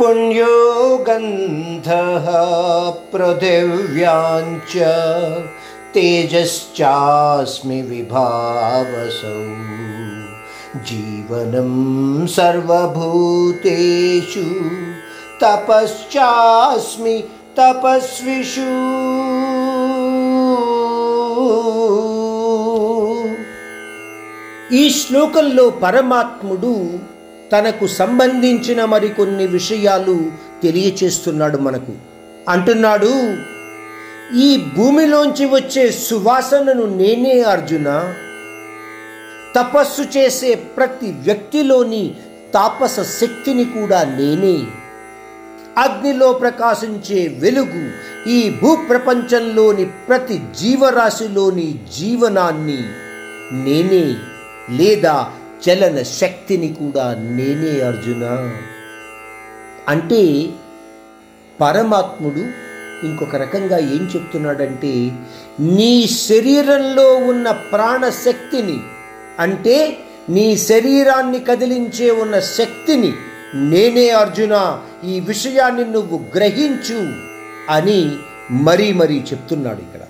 పుణ్యో గంధః పృథివ్యాంచ తేజశ్చాస్మి విభావసౌ జీవనం సర్వభూతేషు తపశ్చాస్మి తపస్విషు ఈ శ్లోకంలో పరమాత్ముడు తనకు సంబంధించిన మరికొన్ని విషయాలు తెలియచేస్తున్నాడు మనకు. అంటున్నాడు ఈ భూమిలోంచి వచ్చే సువాసనను నేనే అర్జున. తపస్సు చేసే ప్రతి వ్యక్తిలోని తాపస శక్తిని కూడా నేనే. అగ్నిలో ప్రకాశించే వెలుగు ఈ భూప్రపంచంలోని ప్రతి జీవరాశిలోని జీవనాన్ని నేనే లేదా చలన శక్తిని కూడా నేనే అర్జున. అంటే పరమాత్ముడు ఇంకొక రకంగా ఏం చెప్తున్నాడంటే నీ శరీరంలో ఉన్న ప్రాణశక్తిని అంటే నీ శరీరాన్ని కదిలించే ఉన్న శక్తిని నేనే అర్జున ఈ విషయాన్ని నువ్వు గ్రహించు అని మరీ మరీ చెప్తున్నాడు ఇక్కడ.